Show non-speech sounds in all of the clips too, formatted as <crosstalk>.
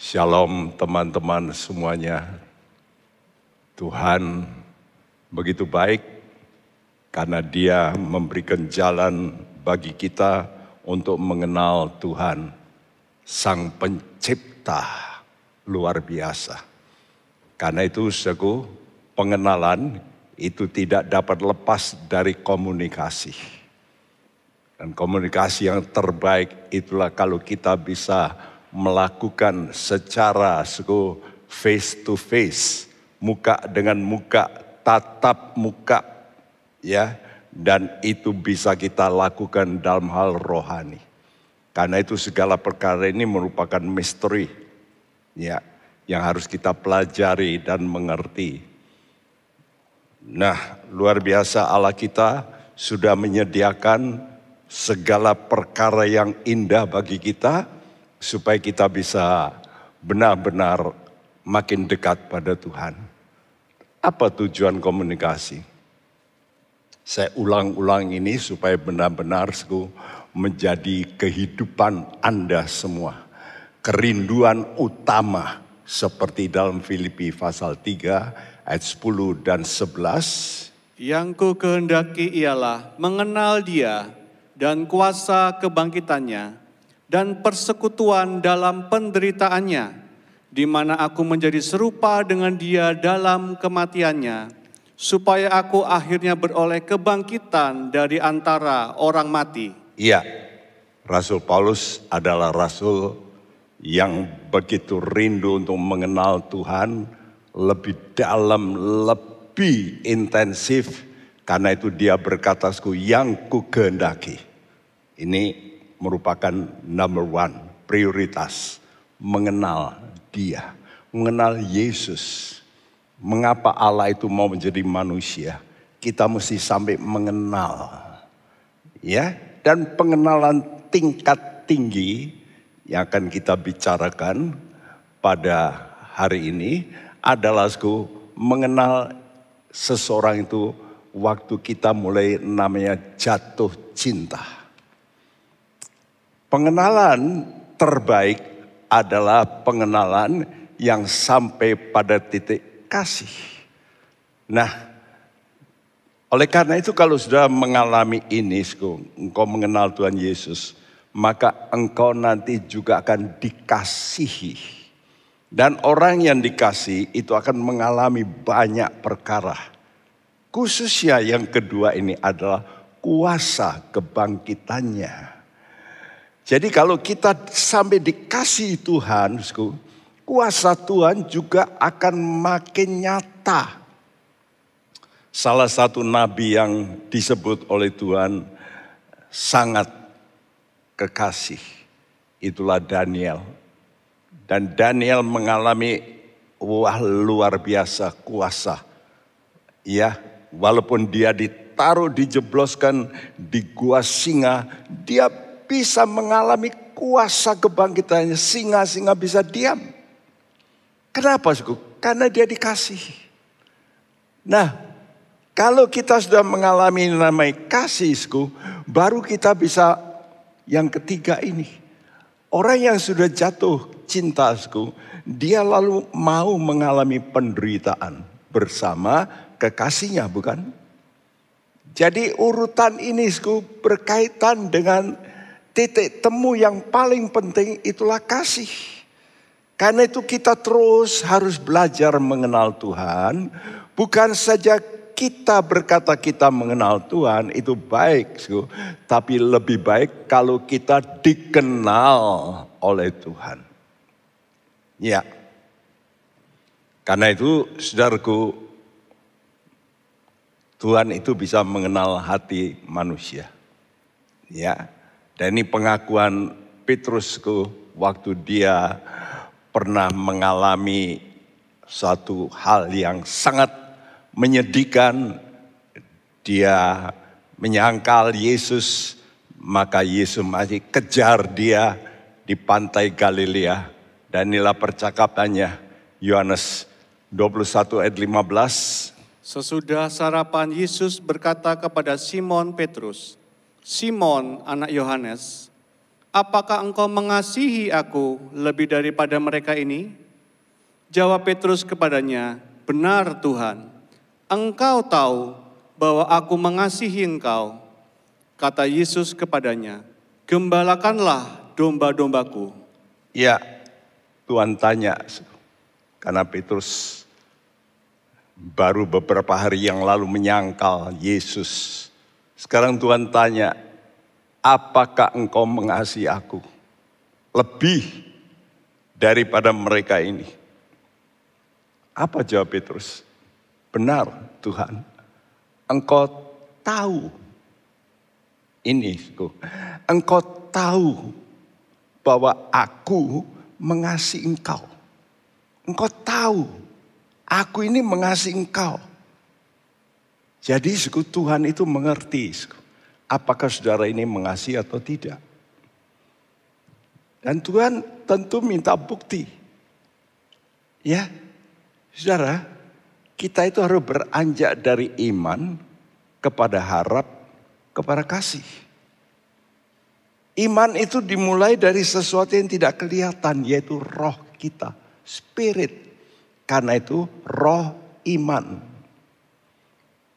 Shalom teman-teman semuanya. Tuhan begitu baik karena dia memberikan jalan bagi kita untuk mengenal Tuhan, Sang Pencipta luar biasa. Karena itu, saudaraku, pengenalan itu tidak dapat lepas dari komunikasi. Dan komunikasi yang terbaik itulah kalau kita bisa melakukan secara suku face to face, muka dengan muka, tatap muka, ya, dan itu bisa kita lakukan dalam hal rohani. Karena itu segala perkara ini merupakan misteri, ya, yang harus kita pelajari dan mengerti. Nah, luar biasa Allah kita sudah menyediakan segala perkara yang indah bagi kita supaya kita bisa benar-benar makin dekat pada Tuhan. Apa tujuan komunikasi? Saya ulang-ulang ini supaya benar-benar menjadi kehidupan Anda semua. Kerinduan utama seperti dalam Filipi pasal 3 ayat 10 dan 11. Yang ku kehendaki ialah mengenal dia dan kuasa kebangkitannya dan persekutuan dalam penderitaannya, di mana aku menjadi serupa dengan dia dalam kematiannya, supaya aku akhirnya beroleh kebangkitan dari antara orang mati. Iya, Rasul Paulus adalah rasul yang begitu rindu untuk mengenal Tuhan lebih dalam, lebih intensif, karena itu dia berkata, yang ku kehendaki ini merupakan number one, prioritas. Mengenal dia, mengenal Yesus. Mengapa Allah itu mau menjadi manusia? Kita mesti sampai mengenal. Ya, dan pengenalan tingkat tinggi yang akan kita bicarakan pada hari ini adalah mengenal seseorang itu waktu kita mulai namanya jatuh cinta. Pengenalan terbaik adalah pengenalan yang sampai pada titik kasih. Nah, oleh karena itu kalau sudah mengalami ini, engkau mengenal Tuhan Yesus, maka engkau nanti juga akan dikasihi. Dan orang yang dikasih itu akan mengalami banyak perkara. Khususnya yang kedua ini adalah kuasa kebangkitannya. Jadi kalau kita sampai dikasih Tuhan, kuasa Tuhan juga akan makin nyata. Salah satu nabi yang disebut oleh Tuhan sangat kekasih. Itulah Daniel. Dan Daniel mengalami wah luar biasa kuasa. Ya, walaupun dia ditaruh dijebloskan di gua singa, dia bisa mengalami kuasa kebangkitannya. Singa-singa bisa diam. Kenapa? Suku? Karena dia dikasih. Nah, kalau kita sudah mengalami namanya kasih, suku, baru kita bisa yang ketiga ini. Orang yang sudah jatuh cinta, suku, dia lalu mau mengalami penderitaan bersama kekasihnya, bukan? Jadi urutan ini suku, berkaitan dengan titik temu yang paling penting itulah kasih. Karena itu kita terus harus belajar mengenal Tuhan. Bukan saja kita berkata kita mengenal Tuhan itu baik. Tapi lebih baik kalau kita dikenal oleh Tuhan. Ya. Karena itu saudaraku, Tuhan itu bisa mengenal hati manusia. Ya, dan ini pengakuan Petrusku waktu dia pernah mengalami suatu hal yang sangat menyedihkan. Dia menyangkal Yesus, maka Yesus masih kejar dia di pantai Galilea. Dan inilah percakapannya, Yohanes 21 ayat 15. Sesudah sarapan Yesus berkata kepada Simon Petrus, Simon anak Yohanes, apakah engkau mengasihi aku lebih daripada mereka ini? Jawab Petrus kepadanya, benar Tuhan, engkau tahu bahwa aku mengasihi engkau. Kata Yesus kepadanya, gembalakanlah domba-dombaku. Ya, Tuhan tanya, karena Petrus baru beberapa hari yang lalu menyangkal Yesus. Sekarang Tuhan tanya, apakah engkau mengasihi aku lebih daripada mereka ini? Apa jawab Petrus? Benar Tuhan, engkau tahu ini, engkau tahu bahwa aku mengasihi engkau. Engkau tahu, aku ini mengasihi engkau. Jadi Tuhan itu mengerti apakah saudara ini mengasihi atau tidak. Dan Tuhan tentu minta bukti. Ya, saudara, kita itu harus beranjak dari iman kepada harap, kepada kasih. Iman itu dimulai dari sesuatu yang tidak kelihatan, yaitu roh kita, spirit. Karena itu roh iman.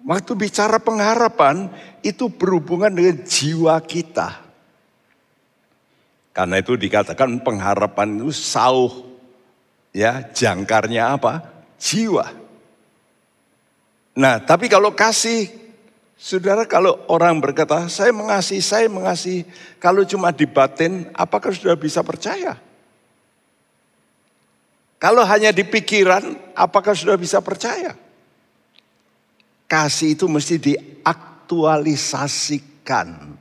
Waktu bicara pengharapan itu berhubungan dengan jiwa kita. Karena itu dikatakan pengharapan itu sauh. Ya, jangkarnya apa? Jiwa. Nah, tapi kalau kasih, saudara kalau orang berkata, saya mengasihi, saya mengasihi. Kalau cuma di batin, apakah sudah bisa percaya? Kalau hanya di pikiran, apakah sudah bisa percaya? Kasih itu mesti diaktualisasikan.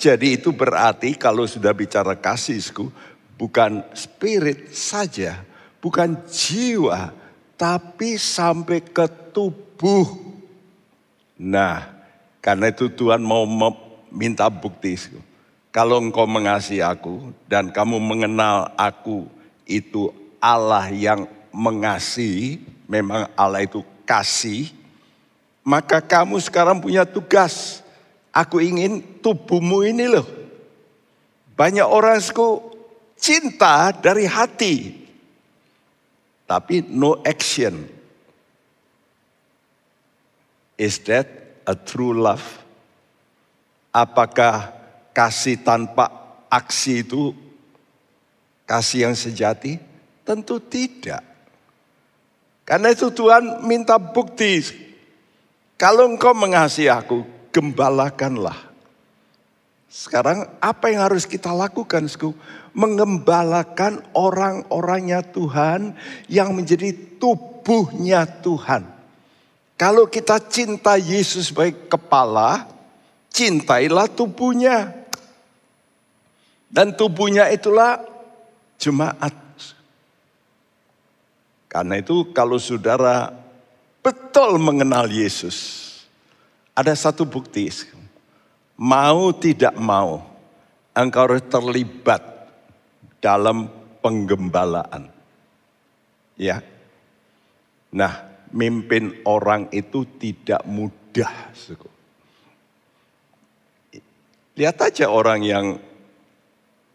Jadi itu berarti kalau sudah bicara kasihku, bukan spirit saja, bukan jiwa, tapi sampai ke tubuh. Nah, karena itu Tuhan mau minta bukti. Kalau engkau mengasihi aku dan kamu mengenal aku itu Allah yang mengasihi, memang Allah itu kasih, maka kamu sekarang punya tugas. Aku ingin tubuhmu ini loh. Banyak orang cinta dari hati, tapi no action. Is that a true love? Apakah kasih tanpa aksi itu kasih yang sejati? Tentu tidak. Karena itu Tuhan minta bukti. Kalau engkau mengasihi aku, gembalakanlah. Sekarang apa yang harus kita lakukan? mengembalakan orang-orangnya Tuhan yang menjadi tubuhnya Tuhan. Kalau kita cinta Yesus sebagai kepala, cintailah tubuhnya. Dan tubuhnya itulah jemaat. Karena itu kalau saudara betul mengenal Yesus, ada satu bukti. Mau tidak mau, engkau harus terlibat dalam penggembalaan. Ya. Nah, mimpin orang itu tidak mudah. Lihat aja orang yang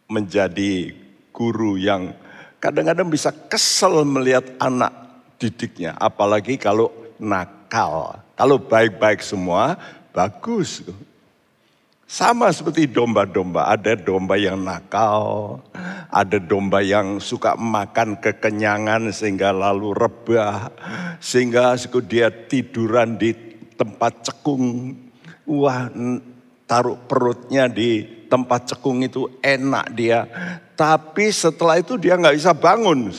menjadi guru yang kadang-kadang bisa kesel melihat anak didiknya. Apalagi kalau nakal. Kalau baik-baik semua, bagus. Sama seperti domba-domba, ada domba yang nakal, ada domba yang suka makan kekenyangan sehingga lalu rebah, sehingga dia tiduran di tempat cekung. Wah, taruh perutnya di tempat cekung itu enak dia. Tapi setelah itu dia nggak bisa bangun.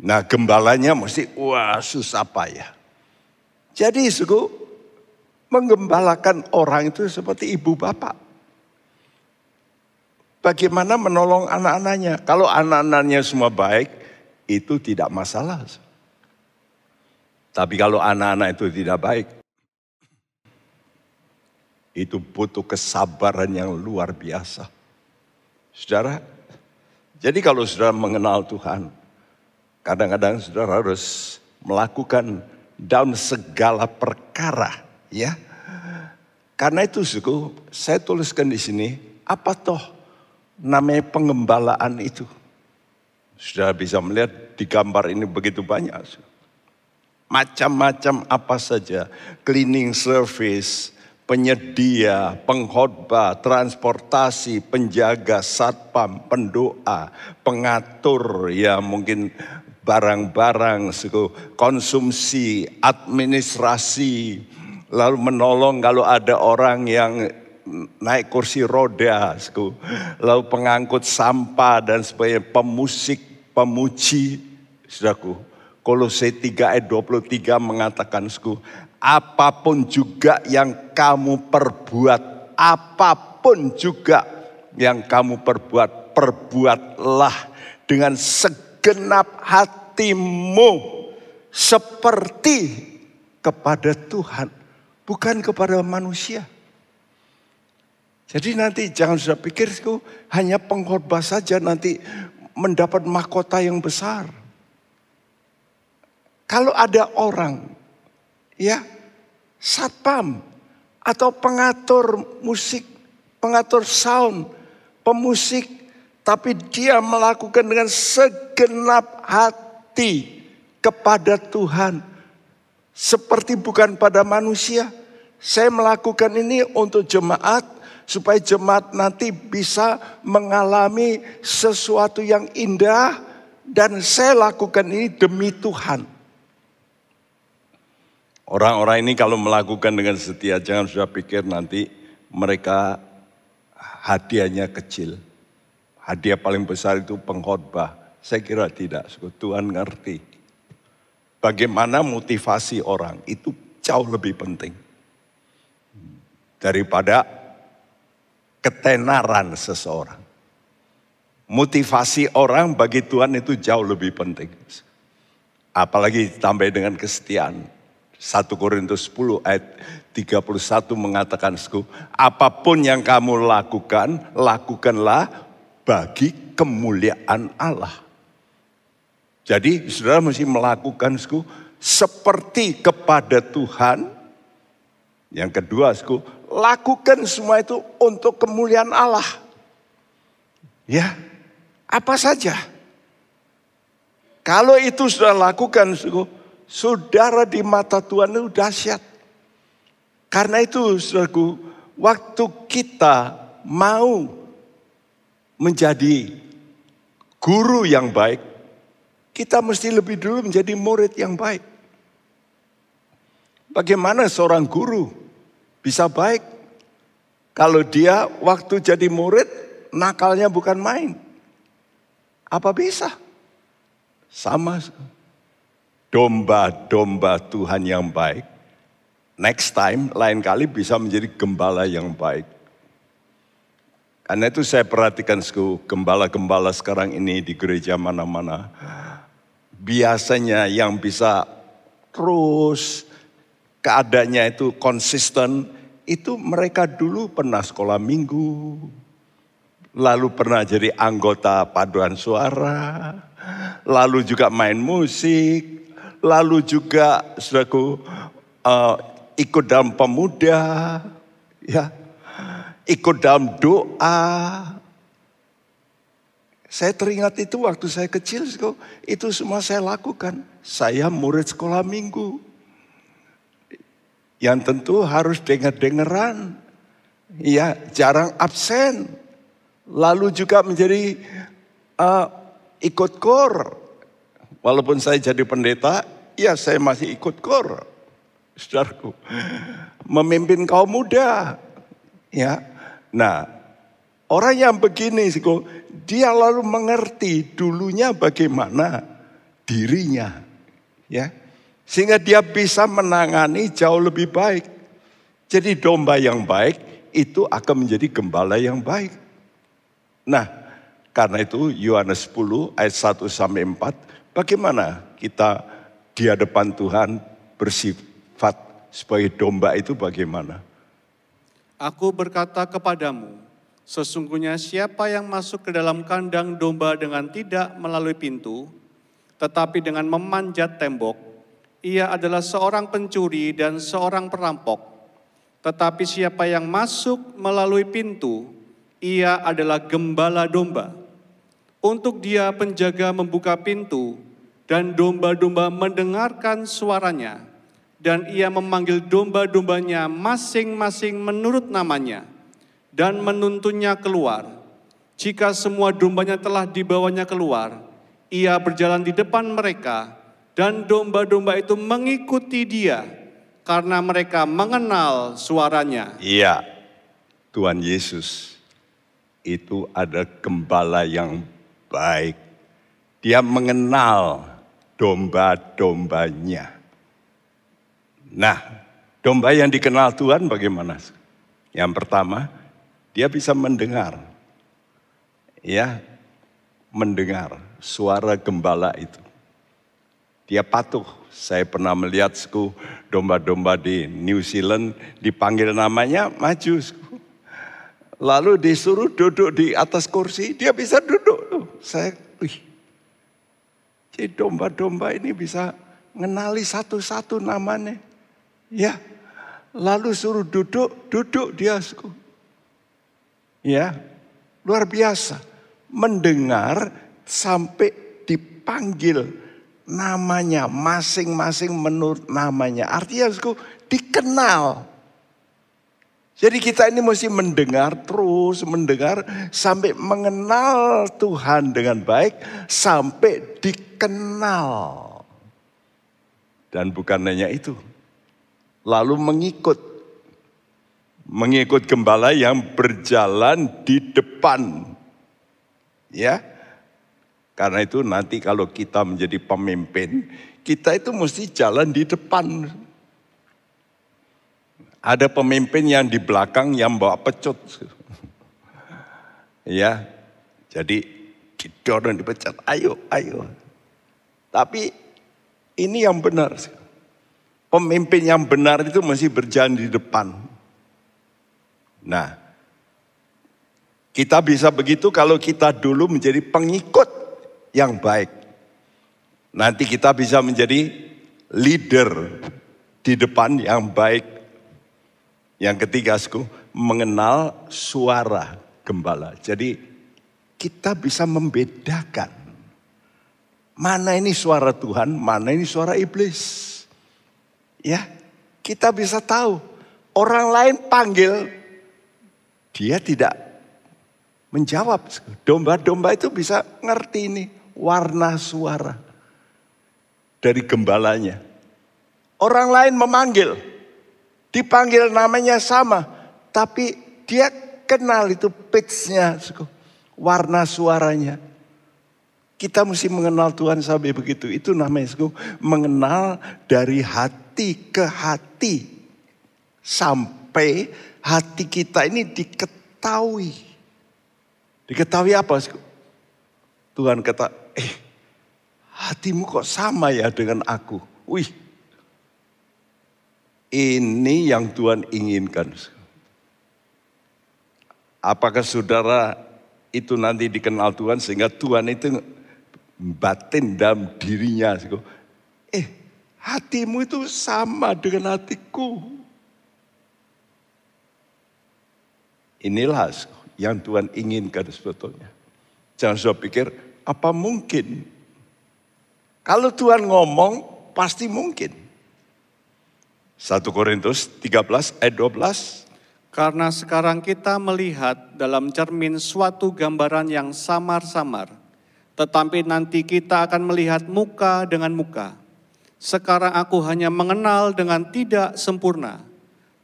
Nah gembalanya mesti wah susah payah. Jadi suku Menggembalakan orang itu seperti ibu bapak. Bagaimana menolong anak-anaknya? Kalau anak-anaknya semua baik, itu tidak masalah. Tapi kalau anak-anak itu tidak baik, itu butuh kesabaran yang luar biasa. Saudara, jadi kalau saudara mengenal Tuhan, kadang-kadang saudara harus melakukan dalam segala perkara Ya. Karena itu suku, saya tuliskan di sini Apa toh namanya pengembalaan itu? Sudah bisa melihat di gambar ini begitu banyak. Macam-macam apa saja. Cleaning service, penyedia, pengkhotbah, transportasi, penjaga, satpam, pendoa, pengatur, ya mungkin barang-barang, konsumsi, administrasi, lalu menolong kalau ada orang yang naik kursi roda, lalu pengangkut sampah dan sebagainya, pemusik, pemuji, saudaraku. Kolose 3 ayat 23 mengatakan, apa pun juga yang kamu perbuat, apa pun juga yang kamu perbuat, perbuatlah dengan segenap hatimu seperti kepada Tuhan, bukan kepada manusia. Jadi nanti jangan sudah pikir hanya pengkhotbah saja nanti mendapat mahkota yang besar. Kalau ada orang ya satpam atau pengatur musik, pengatur sound, pemusik, tapi dia melakukan dengan segenap hati kepada Tuhan. Seperti bukan pada manusia. Saya melakukan ini untuk jemaat supaya jemaat nanti bisa mengalami sesuatu yang indah dan saya lakukan ini demi Tuhan. Orang-orang ini kalau melakukan dengan setia, jangan sudah pikir nanti mereka hadiahnya kecil. Hadiah paling besar itu pengkhotbah. Saya kira tidak, Tuhan ngerti. Bagaimana motivasi orang itu jauh lebih penting. Daripada ketenaran seseorang. Motivasi orang bagi Tuhan itu jauh lebih penting. Apalagi ditambah dengan kesetiaan 1 Korintus 10 ayat 31 mengatakan, apa pun yang kamu lakukan, lakukanlah bagi kemuliaan Allah. Jadi saudara mesti melakukan sku, seperti kepada Tuhan. Yang kedua, sku, lakukan semua itu untuk kemuliaan Allah. Ya, apa saja. Kalau itu sudah lakukan, sku, saudara di mata Tuhan itu dahsyat. Karena itu saudaraku, waktu kita mau menjadi guru yang baik, kita mesti lebih dulu menjadi murid yang baik. Bagaimana seorang guru bisa baik kalau dia waktu jadi murid nakalnya bukan main? Apa bisa? Sama domba-domba Tuhan yang baik, next time lain kali bisa menjadi gembala yang baik. Karena itu saya perhatikan gembala-gembala sekarang ini di gereja mana-mana. Biasanya yang bisa terus keadaannya itu konsisten, itu mereka dulu pernah sekolah minggu, lalu pernah jadi anggota paduan suara, lalu juga main musik, lalu juga saudaraku uh, ikut dalam pemuda, ya, ikut dalam doa. Saya teringat itu waktu saya kecil, itu semua saya lakukan. Saya murid sekolah minggu. Yang tentu harus dengar-dengeran. Ya, jarang absen. Lalu juga menjadi uh, ikut kor. Walaupun saya jadi pendeta, ya saya masih ikut kor. Saudaraku. Memimpin kaum muda. Ya. Nah, orang yang begini, dia lalu mengerti dulunya bagaimana dirinya. Ya. Sehingga dia bisa menangani jauh lebih baik. Jadi domba yang baik itu akan menjadi gembala yang baik. Nah, karena itu Yohanes 10 ayat 1 sampai 4 Bagaimana kita di hadapan Tuhan bersifat sebagai domba itu bagaimana? Aku berkata kepadamu, sesungguhnya siapa yang masuk ke dalam kandang domba dengan tidak melalui pintu, tetapi dengan memanjat tembok, ia adalah seorang pencuri dan seorang perampok. Tetapi siapa yang masuk melalui pintu, Ia adalah gembala domba. Untuk dia penjaga membuka pintu dan domba-domba mendengarkan suaranya. Dan ia memanggil domba-dombanya masing-masing menurut namanya dan menuntunnya keluar. Jika semua dombanya telah dibawanya keluar, ia berjalan di depan mereka dan domba-domba itu mengikuti dia karena mereka mengenal suaranya. Iya, Tuhan Yesus itu ada gembala yang baik. Dia mengenal domba-dombanya. Nah, domba yang dikenal Tuhan bagaimana? Yang pertama, dia bisa mendengar. Ya, mendengar suara gembala itu. Dia patuh. Saya pernah melihat suku domba-domba di New Zealand dipanggil namanya maju. Lalu disuruh duduk di atas kursi, dia bisa duduk. Saya, wih. Jadi domba-domba ini bisa mengenali satu-satu namanya. Ya, lalu suruh duduk, duduk dia. Suku. Ya, luar biasa. Mendengar sampai dipanggil namanya masing-masing menurut namanya. Artinya dikenal. Jadi kita ini mesti mendengar terus, mendengar sampai mengenal Tuhan dengan baik, sampai dikenal. Dan bukan hanya itu, lalu mengikut mengikut gembala yang berjalan di depan. Ya. Karena itu nanti kalau kita menjadi pemimpin, kita itu mesti jalan di depan. Ada pemimpin yang di belakang yang bawa pecut. <laughs> ya. Jadi didorong dipecat, ayo, ayo. Tapi ini yang benar. Pemimpin yang benar itu mesti berjalan di depan. Nah, kita bisa begitu kalau kita dulu menjadi pengikut yang baik. Nanti kita bisa menjadi leader di depan yang baik. Yang ketiga, sku, mengenal suara gembala. Jadi kita bisa membedakan mana ini suara Tuhan, mana ini suara iblis. Ya, kita bisa tahu. Orang lain panggil, dia tidak menjawab. Domba-domba itu bisa ngerti ini warna suara dari gembalanya. Orang lain memanggil, dipanggil namanya sama, tapi dia kenal itu pitchnya, warna suaranya. Kita mesti mengenal Tuhan sampai begitu. Itu namanya mengenal dari hati ke hati. Sampai hati kita ini diketahui. Diketahui apa? Tuhan kata, eh hatimu kok sama ya dengan aku. Wih, ini yang Tuhan inginkan. Apakah saudara itu nanti dikenal Tuhan sehingga Tuhan itu batin dalam dirinya. Eh, hatimu itu sama dengan hatiku. Inilah yang Tuhan inginkan sebetulnya. Jangan sudah pikir, apa mungkin? Kalau Tuhan ngomong, pasti mungkin. 1 Korintus 13 ayat 12. Karena sekarang kita melihat dalam cermin suatu gambaran yang samar-samar. Tetapi nanti kita akan melihat muka dengan muka. Sekarang aku hanya mengenal dengan tidak sempurna.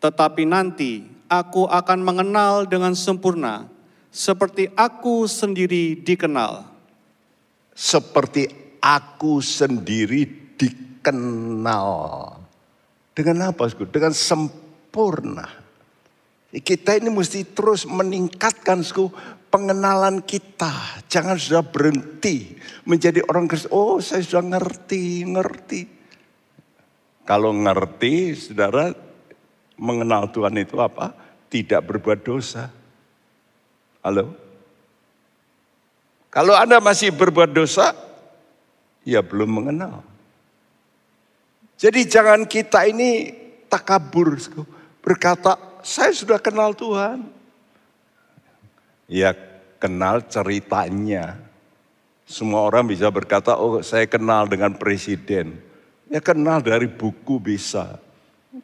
Tetapi nanti aku akan mengenal dengan sempurna, seperti aku sendiri dikenal. Seperti aku sendiri dikenal. Dengan apa? Dengan sempurna. Kita ini mesti terus meningkatkan pengenalan kita. Jangan sudah berhenti menjadi orang Kristen. Oh saya sudah ngerti, ngerti. Kalau ngerti, saudara mengenal Tuhan itu apa? Tidak berbuat dosa. Halo? Kalau Anda masih berbuat dosa, ya belum mengenal. Jadi jangan kita ini takabur berkata, saya sudah kenal Tuhan. Ya kenal ceritanya. Semua orang bisa berkata, oh saya kenal dengan presiden. Ya kenal dari buku bisa.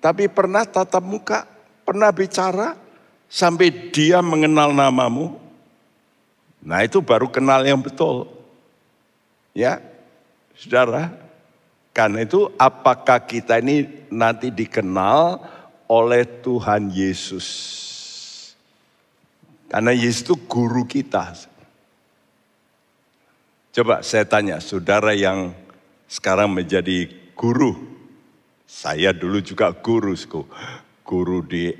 Tapi pernah tatap muka, pernah bicara, sampai dia mengenal namamu. Nah itu baru kenal yang betul. Ya, saudara. Karena itu apakah kita ini nanti dikenal oleh Tuhan Yesus. Karena Yesus itu guru kita. Coba saya tanya, saudara yang sekarang menjadi guru. Saya dulu juga guru, guru di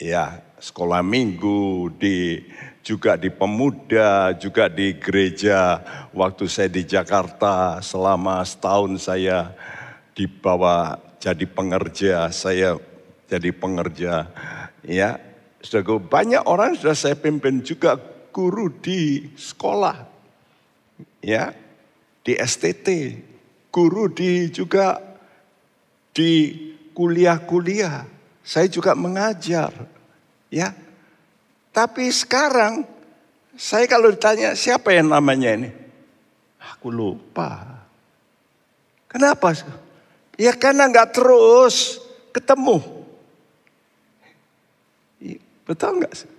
ya sekolah minggu, di juga di pemuda, juga di gereja. Waktu saya di Jakarta selama setahun saya dibawa jadi pengerja, saya jadi pengerja. Ya, sudah banyak orang sudah saya pimpin juga guru di sekolah ya di STT, guru di juga di kuliah-kuliah. Saya juga mengajar, ya. Tapi sekarang saya kalau ditanya siapa yang namanya ini, aku lupa. Kenapa? Ya karena nggak terus ketemu. Betul nggak sih?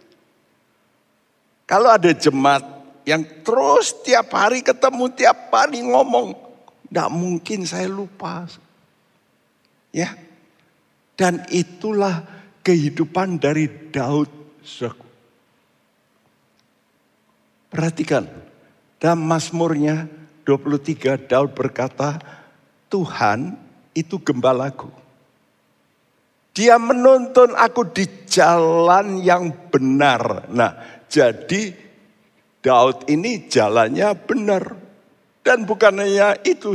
Kalau ada jemaat yang terus tiap hari ketemu, tiap hari ngomong. Tidak mungkin saya lupa. Ya. Dan itulah kehidupan dari Daud. Perhatikan. Dalam Mazmurnya 23 Daud berkata, Tuhan itu gembalaku. Dia menuntun aku di jalan yang benar. Nah, jadi Daud ini jalannya benar. Dan bukan hanya itu,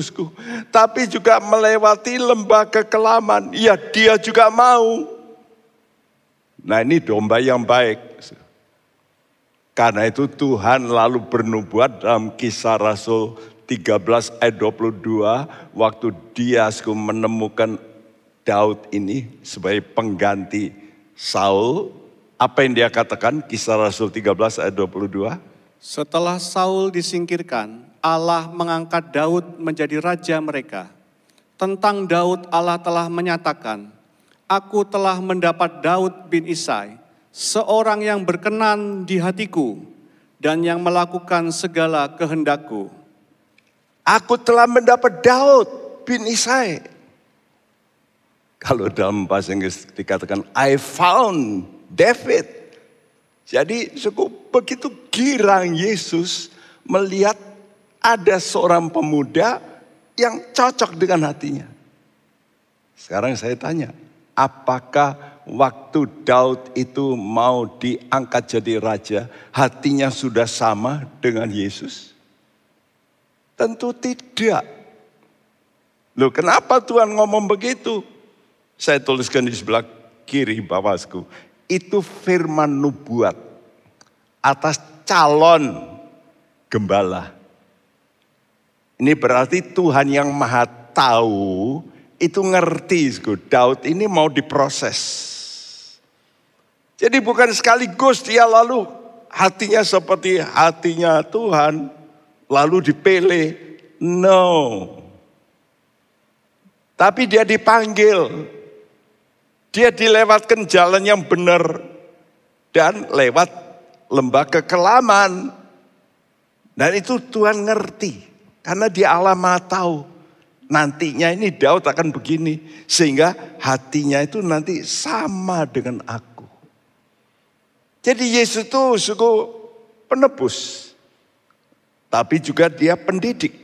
tapi juga melewati lembah kekelaman. Ya dia juga mau. Nah ini domba yang baik. Karena itu Tuhan lalu bernubuat dalam kisah Rasul 13 ayat 22. Waktu dia menemukan Daud ini sebagai pengganti Saul. Apa yang dia katakan kisah Rasul 13 ayat 22? Setelah Saul disingkirkan, Allah mengangkat Daud menjadi raja mereka. Tentang Daud Allah telah menyatakan, Aku telah mendapat Daud bin Isai, seorang yang berkenan di hatiku dan yang melakukan segala kehendakku. Aku telah mendapat Daud bin Isai. Kalau dalam bahasa Inggris dikatakan, I found David. Jadi cukup begitu girang Yesus melihat ada seorang pemuda yang cocok dengan hatinya. Sekarang saya tanya, apakah waktu Daud itu mau diangkat jadi raja, hatinya sudah sama dengan Yesus? Tentu tidak. Loh kenapa Tuhan ngomong begitu? Saya tuliskan di sebelah kiri bawahku itu firman nubuat atas calon gembala. Ini berarti Tuhan yang maha tahu itu ngerti. Daud ini mau diproses. Jadi bukan sekaligus dia lalu hatinya seperti hatinya Tuhan lalu dipilih. No. Tapi dia dipanggil dia dilewatkan jalan yang benar dan lewat lembah kekelaman. Dan itu Tuhan ngerti karena dia Allah maha tahu. Nantinya ini Daud akan begini sehingga hatinya itu nanti sama dengan aku. Jadi Yesus itu suku penebus. Tapi juga dia pendidik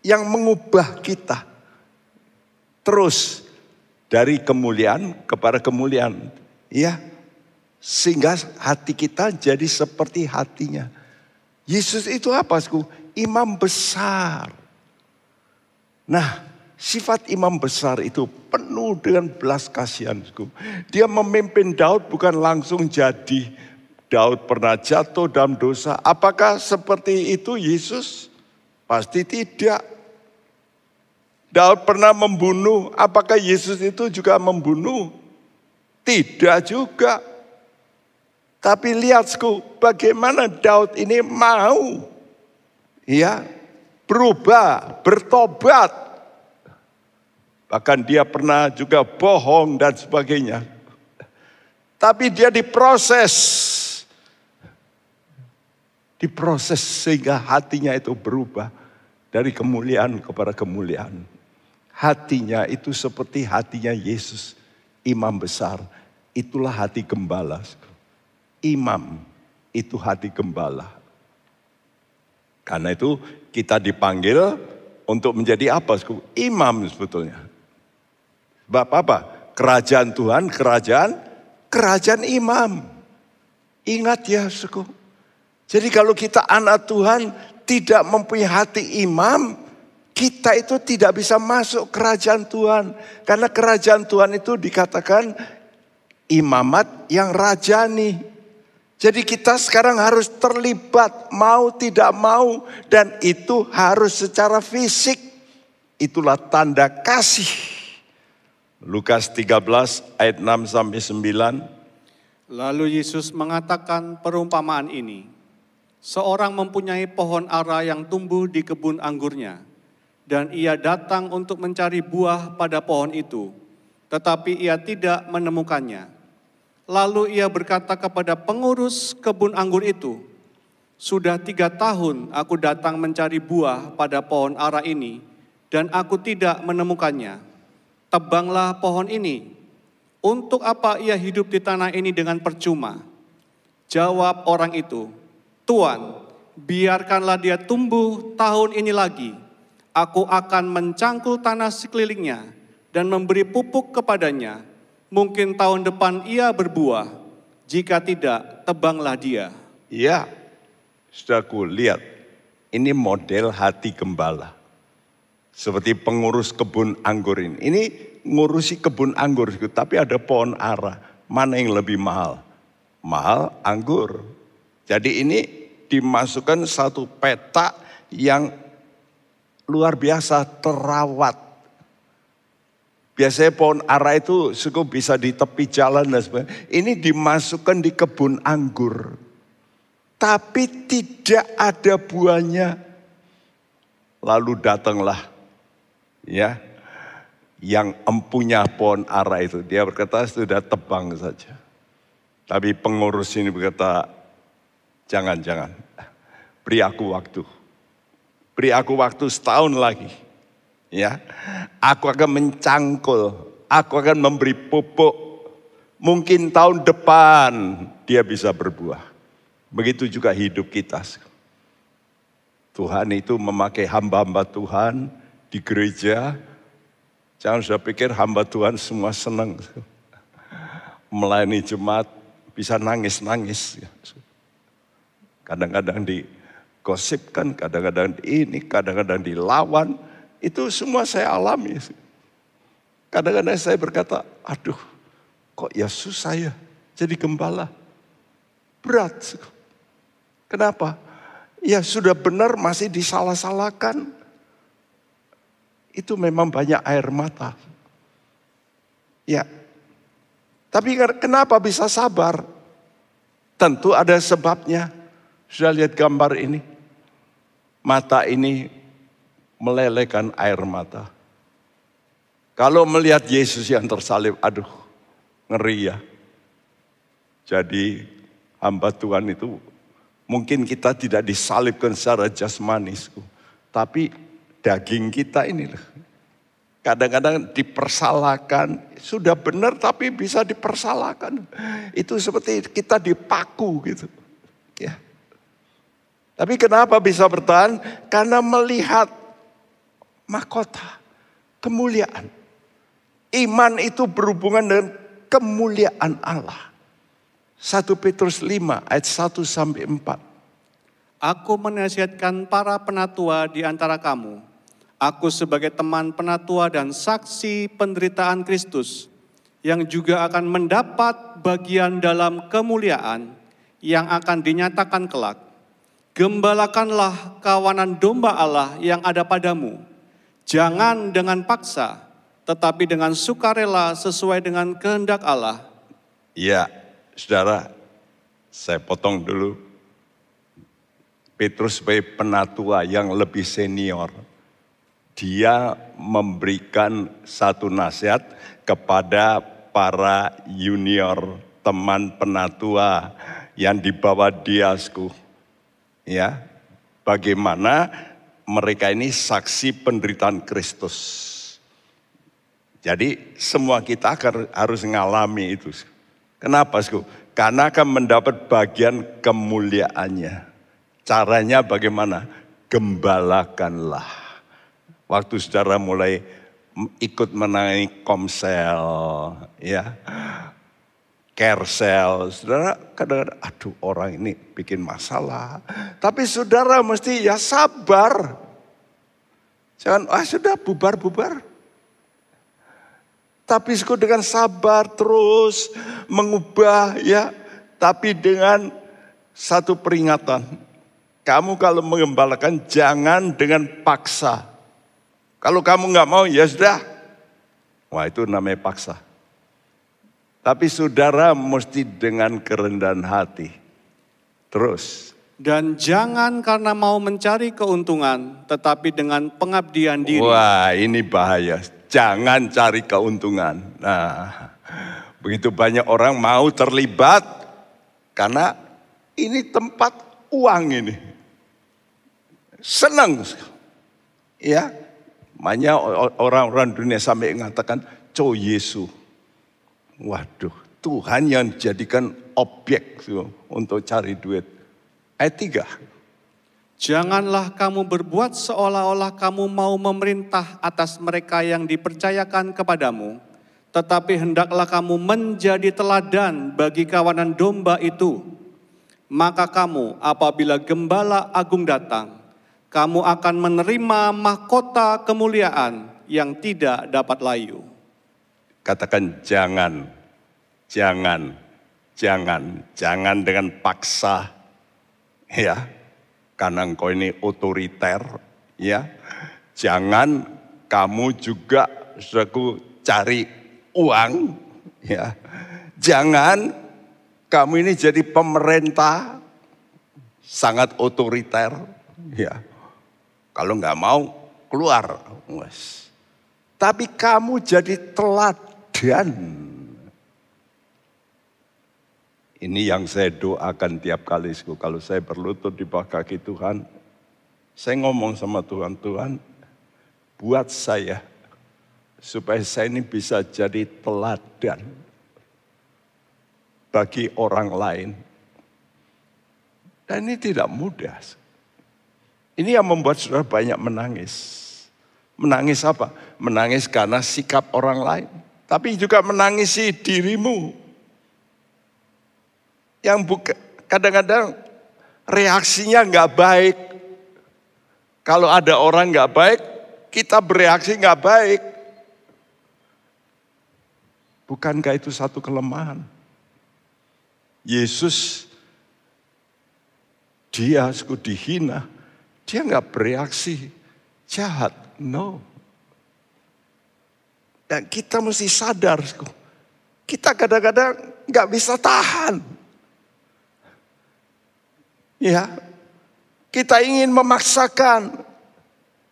yang mengubah kita. Terus dari kemuliaan kepada kemuliaan. Ya, sehingga hati kita jadi seperti hatinya. Yesus itu apa? Sku? Imam besar. Nah, sifat imam besar itu penuh dengan belas kasihan. Sku. Dia memimpin Daud bukan langsung jadi. Daud pernah jatuh dalam dosa. Apakah seperti itu Yesus? Pasti tidak. Daud pernah membunuh, apakah Yesus itu juga membunuh? Tidak juga. Tapi lihat sku, bagaimana Daud ini mau ya berubah, bertobat. Bahkan dia pernah juga bohong dan sebagainya. Tapi dia diproses. Diproses sehingga hatinya itu berubah dari kemuliaan kepada kemuliaan. Hatinya itu seperti hatinya Yesus, imam besar. Itulah hati gembala imam itu hati gembala. Karena itu kita dipanggil untuk menjadi apa? Imam sebetulnya. Sebab apa? Kerajaan Tuhan, kerajaan, kerajaan imam. Ingat ya, suku. Jadi kalau kita anak Tuhan tidak mempunyai hati imam, kita itu tidak bisa masuk kerajaan Tuhan. Karena kerajaan Tuhan itu dikatakan imamat yang rajani. Jadi kita sekarang harus terlibat mau tidak mau dan itu harus secara fisik. Itulah tanda kasih. Lukas 13 ayat 6 sampai 9. Lalu Yesus mengatakan perumpamaan ini. Seorang mempunyai pohon ara yang tumbuh di kebun anggurnya dan ia datang untuk mencari buah pada pohon itu, tetapi ia tidak menemukannya. Lalu ia berkata kepada pengurus kebun anggur itu, sudah tiga tahun aku datang mencari buah pada pohon ara ini, dan aku tidak menemukannya. Tebanglah pohon ini. Untuk apa ia hidup di tanah ini dengan percuma? Jawab orang itu, Tuan, biarkanlah dia tumbuh tahun ini lagi. Aku akan mencangkul tanah sekelilingnya dan memberi pupuk kepadanya Mungkin tahun depan ia berbuah, jika tidak tebanglah dia. Iya, saudaraku lihat, ini model hati gembala. Seperti pengurus kebun anggur ini. Ini ngurusi kebun anggur, tapi ada pohon ara. Mana yang lebih mahal? Mahal anggur. Jadi ini dimasukkan satu peta yang luar biasa terawat Biasanya pohon ara itu cukup bisa di tepi jalan dan sebagainya. Ini dimasukkan di kebun anggur. Tapi tidak ada buahnya. Lalu datanglah ya yang empunya pohon ara itu. Dia berkata sudah tebang saja. Tapi pengurus ini berkata, jangan-jangan, beri aku waktu. Beri aku waktu setahun lagi ya. Aku akan mencangkul, aku akan memberi pupuk. Mungkin tahun depan dia bisa berbuah. Begitu juga hidup kita. Tuhan itu memakai hamba-hamba Tuhan di gereja. Jangan sudah pikir hamba Tuhan semua senang. Melayani jemaat bisa nangis-nangis. Kadang-kadang digosipkan, kadang-kadang ini, kadang-kadang dilawan itu semua saya alami. Kadang-kadang saya berkata, aduh kok ya susah ya jadi gembala. Berat. Kenapa? Ya sudah benar masih disalah-salahkan. Itu memang banyak air mata. Ya. Tapi kenapa bisa sabar? Tentu ada sebabnya. Sudah lihat gambar ini. Mata ini melelehkan air mata. Kalau melihat Yesus yang tersalib, aduh, ngeri ya. Jadi hamba Tuhan itu mungkin kita tidak disalibkan secara jasmani, tapi daging kita ini kadang-kadang dipersalahkan, sudah benar tapi bisa dipersalahkan. Itu seperti kita dipaku gitu. Ya. Tapi kenapa bisa bertahan? Karena melihat mahkota, kemuliaan. Iman itu berhubungan dengan kemuliaan Allah. 1 Petrus 5 ayat 1 sampai 4. Aku menasihatkan para penatua di antara kamu. Aku sebagai teman penatua dan saksi penderitaan Kristus yang juga akan mendapat bagian dalam kemuliaan yang akan dinyatakan kelak. Gembalakanlah kawanan domba Allah yang ada padamu Jangan dengan paksa, tetapi dengan sukarela sesuai dengan kehendak Allah. Ya, saudara, Saya potong dulu. Petrus sebagai penatua yang lebih senior. Dia memberikan satu nasihat kepada para junior teman penatua yang di bawah diasku. Ya, bagaimana mereka ini saksi penderitaan Kristus. Jadi semua kita harus mengalami itu. Kenapa, Sku? Karena akan mendapat bagian kemuliaannya. Caranya bagaimana? Gembalakanlah. Waktu saudara mulai ikut menangani komsel, ya, kersel, saudara kadang-kadang, aduh orang ini bikin masalah. Tapi saudara mesti ya sabar. Jangan, ah sudah bubar-bubar. Tapi dengan sabar terus mengubah ya. Tapi dengan satu peringatan. Kamu kalau mengembalakan jangan dengan paksa. Kalau kamu nggak mau ya sudah. Wah itu namanya paksa. Tapi saudara mesti dengan kerendahan hati. Terus. Dan jangan karena mau mencari keuntungan, tetapi dengan pengabdian diri. Wah ini bahaya jangan cari keuntungan. Nah, begitu banyak orang mau terlibat karena ini tempat uang ini. Senang. Ya, banyak orang-orang dunia sampai mengatakan, Co Yesus. Waduh, Tuhan yang jadikan objek untuk cari duit. Ayat tiga. Janganlah kamu berbuat seolah-olah kamu mau memerintah atas mereka yang dipercayakan kepadamu, tetapi hendaklah kamu menjadi teladan bagi kawanan domba itu. Maka kamu apabila gembala agung datang, kamu akan menerima mahkota kemuliaan yang tidak dapat layu. Katakan jangan, jangan, jangan, jangan dengan paksa. Ya, karena engkau ini otoriter, ya. Jangan kamu juga saudaraku cari uang, ya. Jangan kamu ini jadi pemerintah sangat otoriter, ya. Kalau nggak mau keluar. Tapi kamu jadi teladan ini yang saya doakan tiap kali kalau saya berlutut di bawah kaki Tuhan. Saya ngomong sama Tuhan, Tuhan buat saya supaya saya ini bisa jadi teladan bagi orang lain. Dan ini tidak mudah. Ini yang membuat saudara banyak menangis. Menangis apa? Menangis karena sikap orang lain. Tapi juga menangisi dirimu yang kadang-kadang reaksinya nggak baik. Kalau ada orang nggak baik, kita bereaksi nggak baik. Bukankah itu satu kelemahan? Yesus dia suku dihina, dia nggak bereaksi jahat, no. Dan kita mesti sadar, kita kadang-kadang nggak bisa tahan. Ya, kita ingin memaksakan.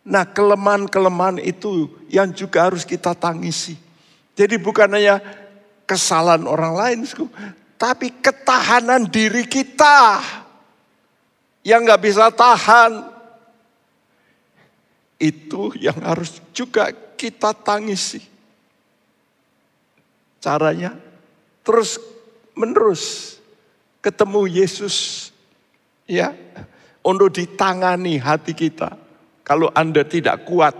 Nah kelemahan-kelemahan itu yang juga harus kita tangisi. Jadi bukan hanya kesalahan orang lain, tapi ketahanan diri kita yang nggak bisa tahan itu yang harus juga kita tangisi. Caranya terus menerus ketemu Yesus Ya, untuk ditangani hati kita. Kalau Anda tidak kuat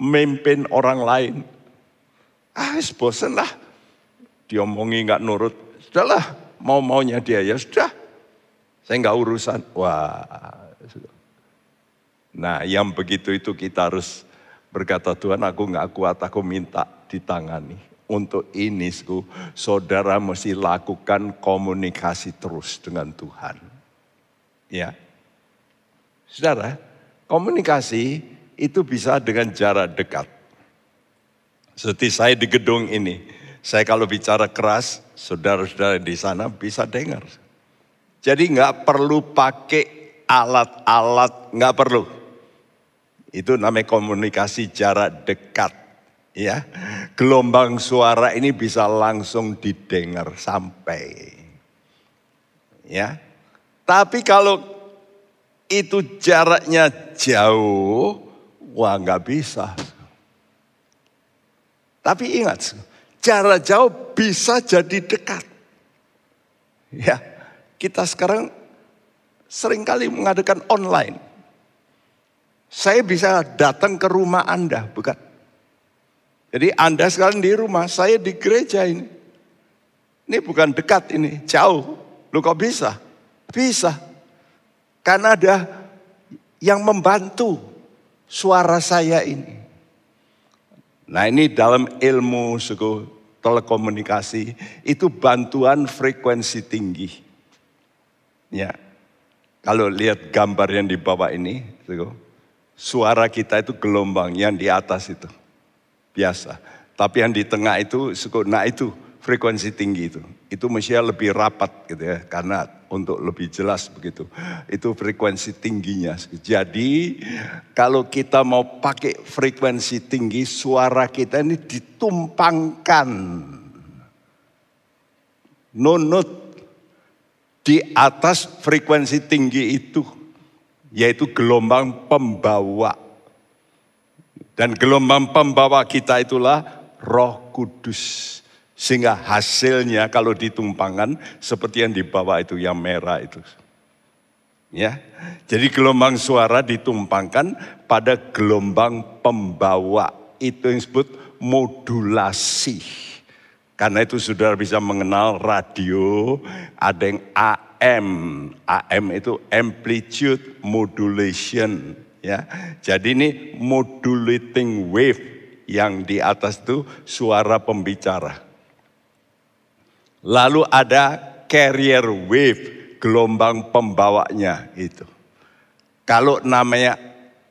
memimpin orang lain, ah bosan lah. Diomongi nggak nurut, sudahlah mau maunya dia ya sudah. Saya nggak urusan. Wah, nah yang begitu itu kita harus berkata Tuhan aku nggak kuat, aku minta ditangani. Untuk ini, saudara mesti lakukan komunikasi terus dengan Tuhan. Ya. Saudara, komunikasi itu bisa dengan jarak dekat. Seperti saya di gedung ini, saya kalau bicara keras, saudara-saudara di sana bisa dengar. Jadi nggak perlu pakai alat-alat, nggak perlu. Itu namanya komunikasi jarak dekat. Ya, gelombang suara ini bisa langsung didengar sampai. Ya, tapi kalau itu jaraknya jauh, wah nggak bisa. Tapi ingat, jarak jauh bisa jadi dekat. Ya, kita sekarang sering kali mengadakan online. Saya bisa datang ke rumah Anda, bukan? Jadi Anda sekarang di rumah, saya di gereja ini. Ini bukan dekat ini, jauh. Lu kok bisa? Bisa. Karena ada yang membantu suara saya ini. Nah ini dalam ilmu suku telekomunikasi itu bantuan frekuensi tinggi. Ya, kalau lihat gambar yang di bawah ini, suku, suara kita itu gelombang yang di atas itu biasa. Tapi yang di tengah itu, nah itu frekuensi tinggi itu. Itu mestinya lebih rapat gitu ya, karena untuk lebih jelas begitu. Itu frekuensi tingginya. Jadi kalau kita mau pakai frekuensi tinggi, suara kita ini ditumpangkan. Nunut di atas frekuensi tinggi itu. Yaitu gelombang pembawa. Dan gelombang pembawa kita itulah roh kudus. Sehingga hasilnya kalau ditumpangkan seperti yang di bawah itu yang merah itu. Ya. Jadi gelombang suara ditumpangkan pada gelombang pembawa. Itu yang disebut modulasi. Karena itu saudara bisa mengenal radio, ada yang AM. AM itu amplitude modulation. Ya, jadi ini modulating wave yang di atas itu suara pembicara. Lalu ada carrier wave, gelombang pembawanya itu. Kalau namanya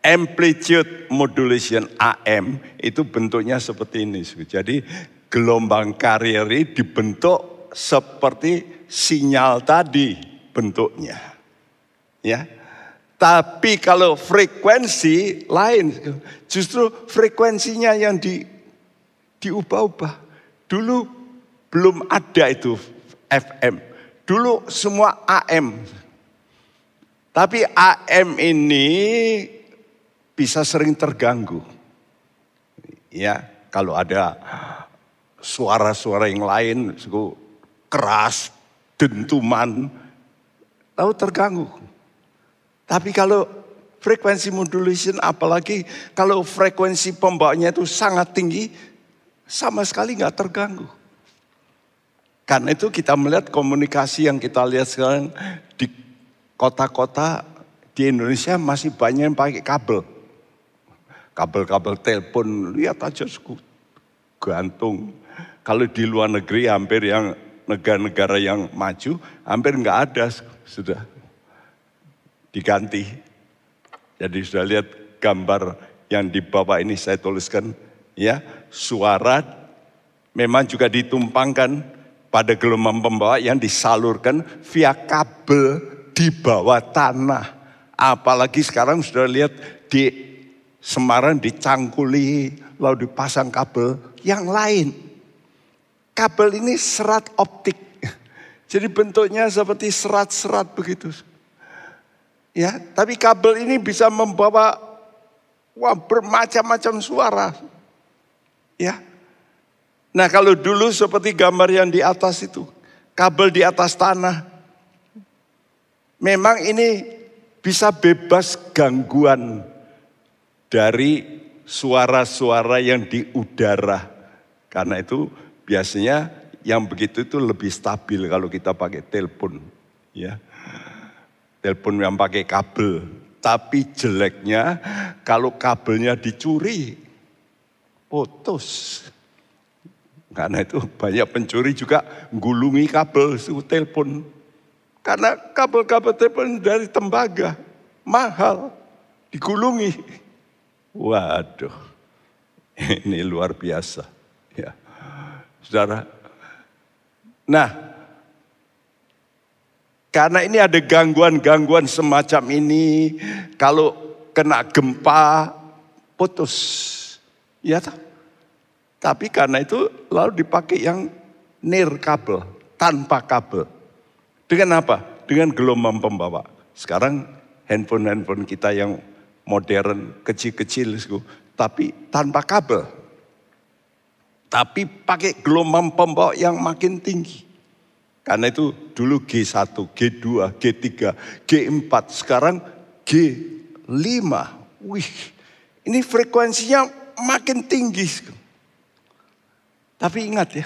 amplitude modulation AM itu bentuknya seperti ini. Jadi gelombang carrier ini dibentuk seperti sinyal tadi bentuknya. Ya. Tapi kalau frekuensi lain, justru frekuensinya yang di diubah-ubah. Dulu belum ada itu FM. Dulu semua AM. Tapi AM ini bisa sering terganggu. Ya, kalau ada suara-suara yang lain keras, dentuman, tahu terganggu. Tapi kalau frekuensi modulation apalagi kalau frekuensi pembawanya itu sangat tinggi, sama sekali nggak terganggu. Karena itu kita melihat komunikasi yang kita lihat sekarang di kota-kota di Indonesia masih banyak yang pakai kabel. Kabel-kabel telepon, lihat aja gantung. Kalau di luar negeri hampir yang negara-negara yang maju, hampir nggak ada sudah diganti. Jadi sudah lihat gambar yang di bawah ini saya tuliskan, ya suara memang juga ditumpangkan pada gelombang pembawa yang disalurkan via kabel di bawah tanah. Apalagi sekarang sudah lihat di Semarang dicangkuli lalu dipasang kabel yang lain. Kabel ini serat optik. <laughs> Jadi bentuknya seperti serat-serat begitu. Ya, tapi kabel ini bisa membawa wah bermacam-macam suara. Ya, Nah kalau dulu seperti gambar yang di atas itu, kabel di atas tanah. Memang ini bisa bebas gangguan dari suara-suara yang di udara. Karena itu biasanya yang begitu itu lebih stabil kalau kita pakai telepon. Ya. Telepon yang pakai kabel. Tapi jeleknya kalau kabelnya dicuri, putus. Karena itu banyak pencuri juga gulungi kabel itu telepon. Karena kabel-kabel telepon dari tembaga, mahal, digulungi. Waduh, <laughs> ini luar biasa. Ya. Saudara, Nah, karena ini ada gangguan-gangguan semacam ini, kalau kena gempa putus. Ya tak? Tapi karena itu lalu dipakai yang nir kabel, tanpa kabel. Dengan apa? Dengan gelombang pembawa. Sekarang handphone-handphone kita yang modern, kecil-kecil, tapi tanpa kabel. Tapi pakai gelombang pembawa yang makin tinggi. Karena itu dulu G1, G2, G3, G4, sekarang G5. Wih, ini frekuensinya makin tinggi. Tapi ingat ya,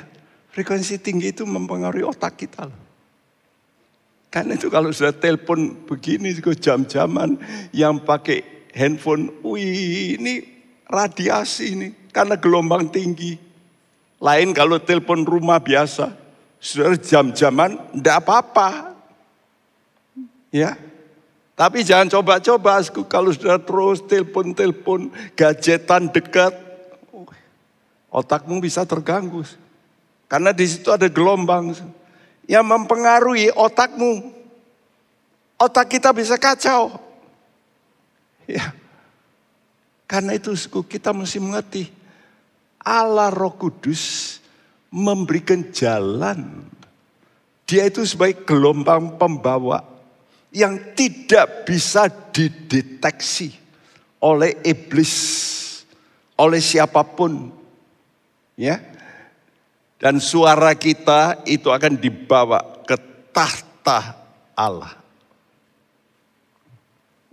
frekuensi tinggi itu mempengaruhi otak kita. Karena itu kalau sudah telepon begini jam-jaman yang pakai handphone, wih ini radiasi ini karena gelombang tinggi. Lain kalau telepon rumah biasa, sudah jam-jaman tidak apa-apa. Ya, tapi jangan coba-coba kalau sudah terus telepon-telepon, gadgetan dekat, otakmu bisa terganggu. Karena di situ ada gelombang yang mempengaruhi otakmu. Otak kita bisa kacau. Ya. Karena itu kita mesti mengerti. Allah Roh Kudus memberikan jalan. Dia itu sebagai gelombang pembawa yang tidak bisa dideteksi oleh iblis, oleh siapa pun. Ya, dan suara kita itu akan dibawa ke tahta Allah.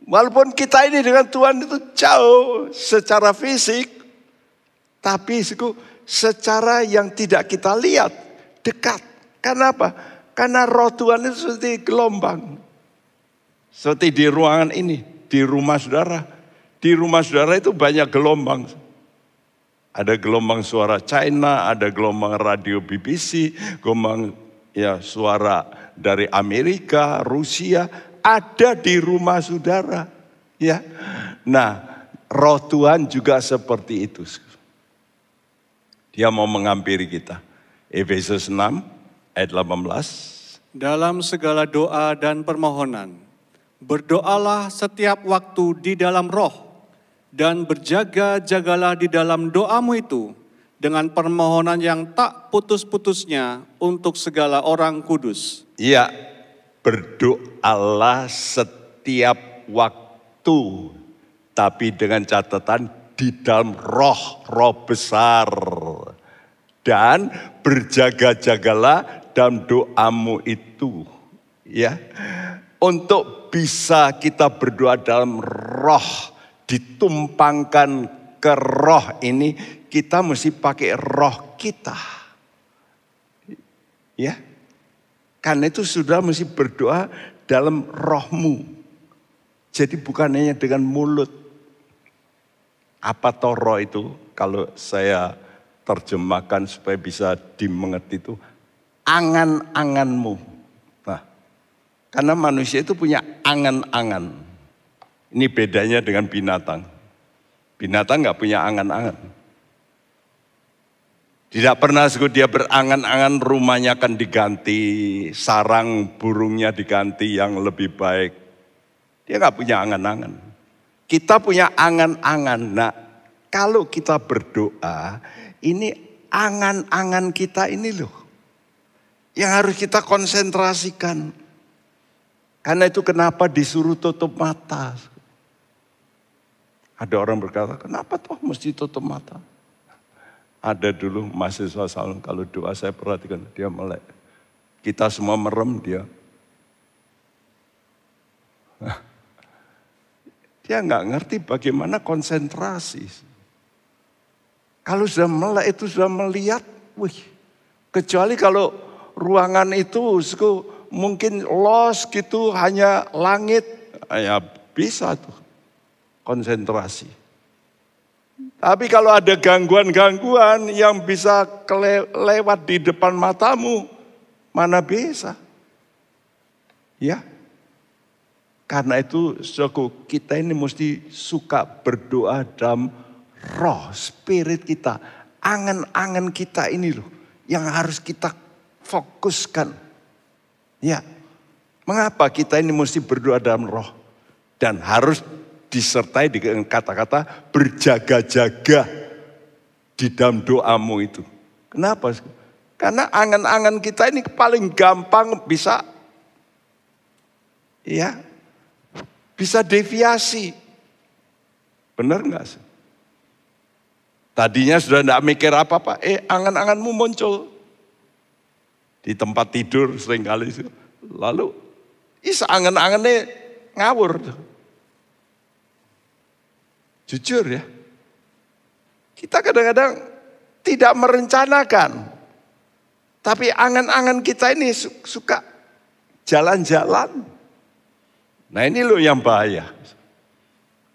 Walaupun kita ini dengan Tuhan itu jauh secara fisik, tapi secara yang tidak kita lihat dekat. Karena apa? Karena roh Tuhan itu seperti gelombang. Seperti di ruangan ini, di rumah saudara. Di rumah saudara itu banyak gelombang. Ada gelombang suara China, ada gelombang radio BBC, gelombang ya suara dari Amerika, Rusia, ada di rumah saudara. Ya. Nah, roh Tuhan juga seperti itu. Dia mau menghampiri kita. Efesus 6 ayat 18. Dalam segala doa dan permohonan, berdoalah setiap waktu di dalam roh dan berjaga-jagalah di dalam doamu itu dengan permohonan yang tak putus-putusnya untuk segala orang kudus. Iya, berdoalah setiap waktu, tapi dengan catatan di dalam roh, roh besar. Dan berjaga-jagalah dalam doamu itu. Ya, untuk bisa kita berdoa dalam roh, ditumpangkan ke roh ini, kita mesti pakai roh kita. Ya. Karena itu sudah mesti berdoa dalam rohmu. Jadi bukan hanya dengan mulut. Apa toro itu? Kalau saya terjemahkan supaya bisa dimengerti itu. Angan-anganmu. Nah, karena manusia itu punya angan-angan. Ini bedanya dengan binatang. Binatang nggak punya angan-angan. Tidak pernah sebut dia berangan-angan rumahnya akan diganti, sarang burungnya diganti yang lebih baik. Dia nggak punya angan-angan. Kita punya angan-angan. Nah, kalau kita berdoa, ini angan-angan kita ini loh. Yang harus kita konsentrasikan. Karena itu kenapa disuruh tutup mata. Ada orang berkata, kenapa toh mesti tutup mata? Ada dulu mahasiswa salon, kalau doa saya perhatikan, dia melek. Kita semua merem, dia. Dia nggak ngerti bagaimana konsentrasi. Kalau sudah melek itu sudah melihat, wih. Kecuali kalau ruangan itu mungkin los gitu hanya langit, ya bisa tuh konsentrasi. Tapi kalau ada gangguan-gangguan yang bisa lewat di depan matamu, mana bisa? Ya. Karena itu suku kita ini mesti suka berdoa dalam roh, spirit kita. Angan-angan kita ini loh yang harus kita fokuskan. Ya, mengapa kita ini mesti berdoa dalam roh? Dan harus disertai dengan kata-kata berjaga-jaga di dalam doamu itu. Kenapa? Karena angan-angan kita ini paling gampang bisa ya bisa deviasi. Benar nggak sih? Tadinya sudah tidak mikir apa-apa, eh angan-anganmu muncul. Di tempat tidur sering kali. Lalu, is angan-angannya ngawur. Jujur ya. Kita kadang-kadang tidak merencanakan. Tapi angan-angan kita ini suka jalan-jalan. Nah ini loh yang bahaya.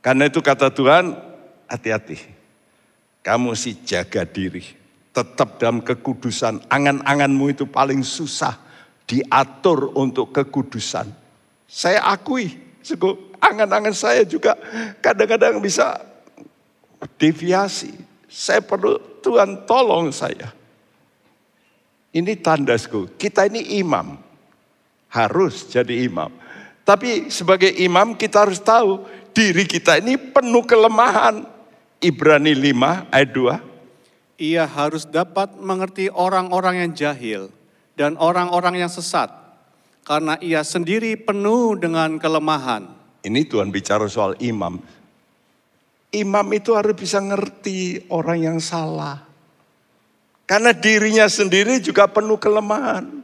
Karena itu kata Tuhan, hati-hati. Kamu sih jaga diri. Tetap dalam kekudusan. Angan-anganmu itu paling susah diatur untuk kekudusan. Saya akui, angan-angan saya juga kadang-kadang bisa deviasi. Saya perlu Tuhan tolong saya. Ini tandasku, kita ini imam. Harus jadi imam. Tapi sebagai imam kita harus tahu diri kita ini penuh kelemahan. Ibrani 5 ayat 2. Ia harus dapat mengerti orang-orang yang jahil dan orang-orang yang sesat. Karena ia sendiri penuh dengan kelemahan. Ini Tuhan bicara soal imam. Imam itu harus bisa ngerti orang yang salah. Karena dirinya sendiri juga penuh kelemahan.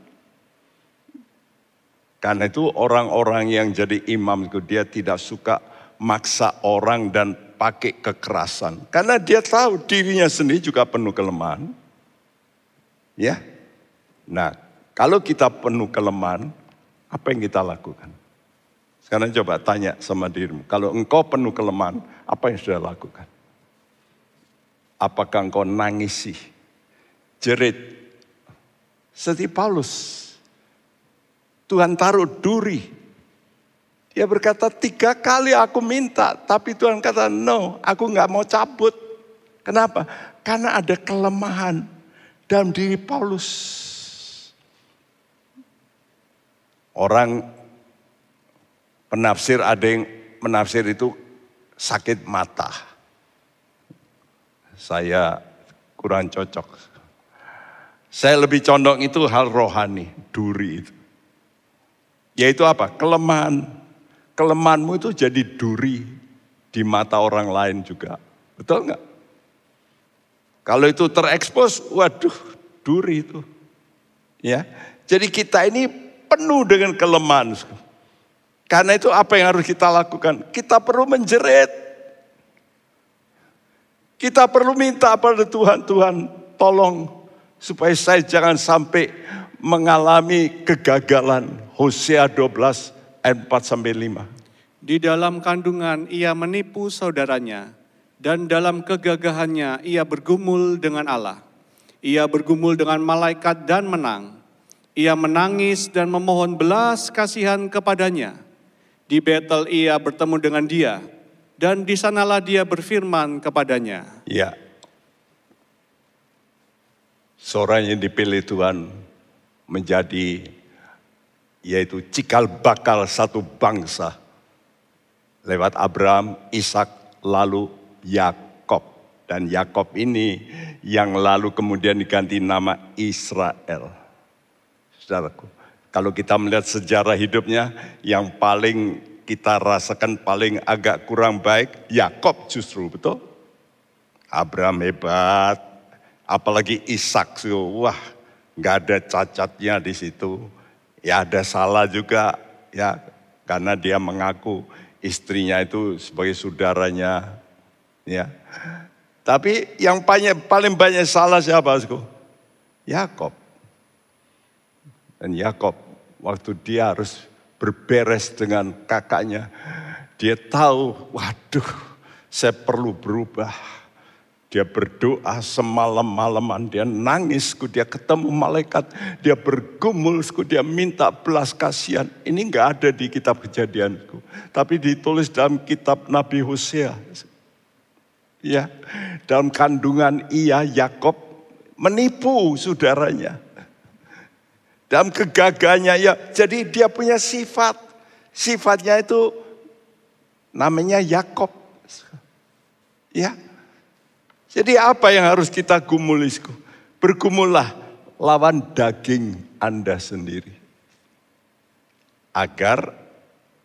Karena itu orang-orang yang jadi imam itu dia tidak suka maksa orang dan pakai kekerasan. Karena dia tahu dirinya sendiri juga penuh kelemahan. Ya. Nah, kalau kita penuh kelemahan, apa yang kita lakukan? Sekarang coba tanya sama dirimu. Kalau engkau penuh kelemahan, apa yang sudah lakukan? Apakah engkau nangisi, jerit, seperti Paulus. Tuhan taruh duri dia berkata tiga kali aku minta, tapi Tuhan kata no, aku nggak mau cabut. Kenapa? Karena ada kelemahan dalam diri Paulus. Orang penafsir ada yang menafsir itu sakit mata. Saya kurang cocok. Saya lebih condong itu hal rohani, duri itu. Yaitu apa? Kelemahan kelemahanmu itu jadi duri di mata orang lain juga. Betul nggak? Kalau itu terekspos, waduh, duri itu. Ya. Jadi kita ini penuh dengan kelemahan. Karena itu apa yang harus kita lakukan? Kita perlu menjerit. Kita perlu minta pada Tuhan, Tuhan tolong supaya saya jangan sampai mengalami kegagalan. Hosea 12 ayat 4 sampai 5. Di dalam kandungan ia menipu saudaranya dan dalam kegagahannya ia bergumul dengan Allah. Ia bergumul dengan malaikat dan menang. Ia menangis dan memohon belas kasihan kepadanya. Di Betel ia bertemu dengan dia dan di sanalah dia berfirman kepadanya. Ya. Seorang yang dipilih Tuhan menjadi yaitu cikal bakal satu bangsa lewat Abraham, Ishak, lalu Yakob dan Yakob ini yang lalu kemudian diganti nama Israel. Saudaraku, kalau kita melihat sejarah hidupnya yang paling kita rasakan paling agak kurang baik Yakob justru betul. Abraham hebat, apalagi Ishak, wah nggak ada cacatnya di situ. Ya ada salah juga ya karena dia mengaku istrinya itu sebagai saudaranya ya. Tapi yang paling, paling banyak salah siapa? Yakob. Dan Yakob waktu dia harus berberes dengan kakaknya, dia tahu, waduh, saya perlu berubah dia berdoa semalam-malaman, dia nangis, dia ketemu malaikat, dia bergumul, dia minta belas kasihan. Ini enggak ada di kitab kejadianku. Tapi ditulis dalam kitab Nabi Hosea. Ya, dalam kandungan ia Yakob menipu saudaranya. Dalam kegagahannya ya, jadi dia punya sifat. Sifatnya itu namanya Yakob. Ya. Jadi apa yang harus kita gumulisku? Bergumullah lawan daging Anda sendiri. Agar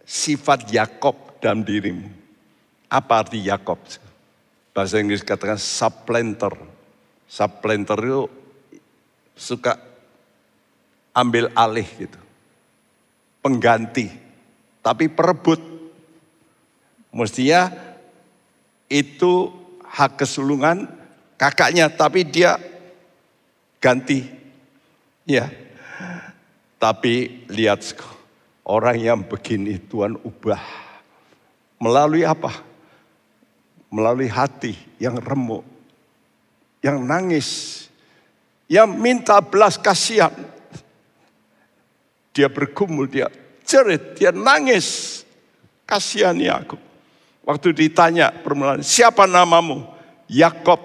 sifat Yakob dalam dirimu. Apa arti Yakob? Bahasa Inggris katakan supplanter. Supplanter itu suka ambil alih gitu. Pengganti. Tapi perebut. Mestinya itu hak kesulungan kakaknya. Tapi dia ganti. Ya. Tapi lihat orang yang begini Tuhan ubah. Melalui apa? Melalui hati yang remuk. Yang nangis. Yang minta belas kasihan. Dia bergumul, dia cerit, dia nangis. Kasihani aku. Waktu ditanya permulaan, siapa namamu? Yakob.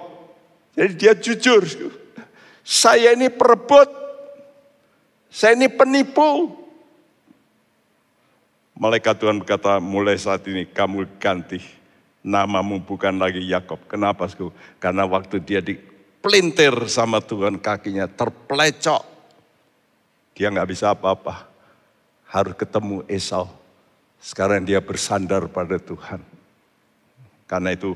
Jadi dia jujur. Saya ini perebut. Saya ini penipu. Malaikat Tuhan berkata, mulai saat ini kamu ganti namamu bukan lagi Yakob. Kenapa? Karena waktu dia dipelintir sama Tuhan kakinya terplecok. Dia nggak bisa apa-apa. Harus ketemu Esau. Sekarang dia bersandar pada Tuhan. Karena itu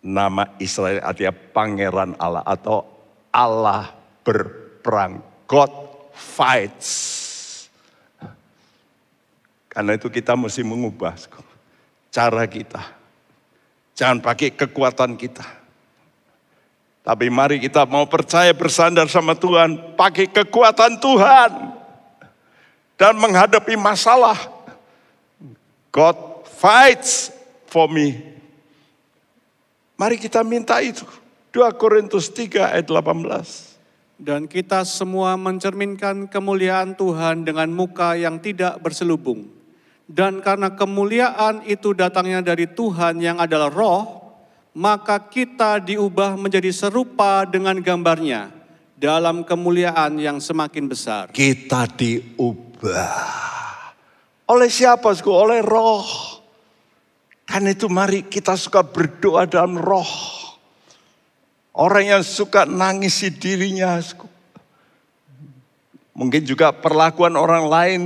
nama Israel artinya pangeran Allah atau Allah berperang. God fights. Karena itu kita mesti mengubah cara kita. Jangan pakai kekuatan kita. Tapi mari kita mau percaya bersandar sama Tuhan. Pakai kekuatan Tuhan. Dan menghadapi masalah. God fights for me. Mari kita minta itu. 2 Korintus 3 ayat 18. Dan kita semua mencerminkan kemuliaan Tuhan dengan muka yang tidak berselubung. Dan karena kemuliaan itu datangnya dari Tuhan yang adalah roh, maka kita diubah menjadi serupa dengan gambarnya dalam kemuliaan yang semakin besar. Kita diubah. Oleh siapa? Oleh roh. Karena itu mari kita suka berdoa dalam roh. Orang yang suka nangisi dirinya. Mungkin juga perlakuan orang lain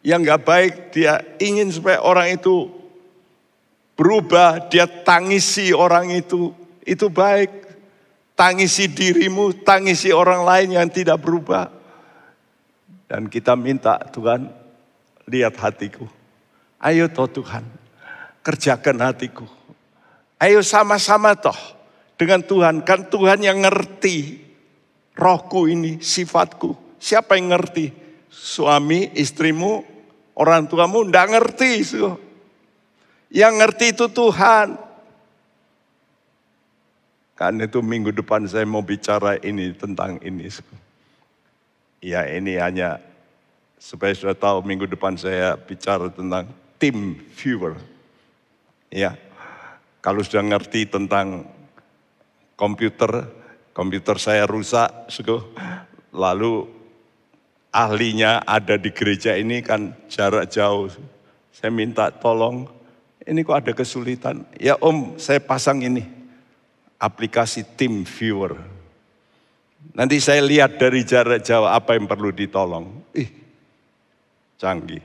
yang gak baik. Dia ingin supaya orang itu berubah. Dia tangisi orang itu. Itu baik. Tangisi dirimu, tangisi orang lain yang tidak berubah. Dan kita minta Tuhan, lihat hatiku. Ayo toh Tuhan, kerjakan hatiku. Ayo sama-sama toh dengan Tuhan. Kan Tuhan yang ngerti rohku ini, sifatku. Siapa yang ngerti? Suami, istrimu, orang tuamu enggak ngerti. Yang ngerti itu Tuhan. Kan itu minggu depan saya mau bicara ini tentang ini. Ya ini hanya supaya sudah tahu minggu depan saya bicara tentang tim viewer. Ya, kalau sudah ngerti tentang komputer, komputer saya rusak, lalu ahlinya ada di gereja ini kan jarak jauh. Saya minta tolong, ini kok ada kesulitan. Ya om, saya pasang ini, aplikasi tim viewer. Nanti saya lihat dari jarak jauh apa yang perlu ditolong. Ih, canggih.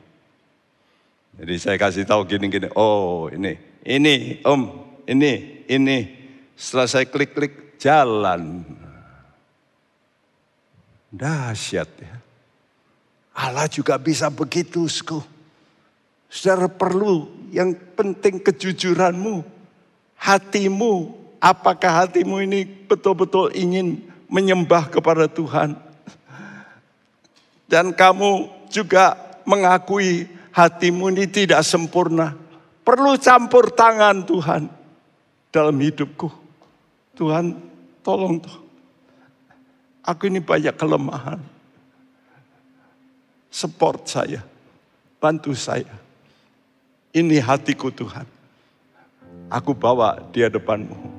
Jadi saya kasih tahu gini-gini, oh ini, ini om, ini, ini, setelah saya klik-klik, jalan. Dahsyat ya. Allah juga bisa begitu, sku. Saudara perlu yang penting kejujuranmu, hatimu. Apakah hatimu ini betul-betul ingin menyembah kepada Tuhan? Dan kamu juga mengakui hatimu ini tidak sempurna. Perlu campur tangan Tuhan dalam hidupku. Tuhan tolong tuh. Aku ini banyak kelemahan. Support saya. Bantu saya. Ini hatiku Tuhan. Aku bawa dia depanmu.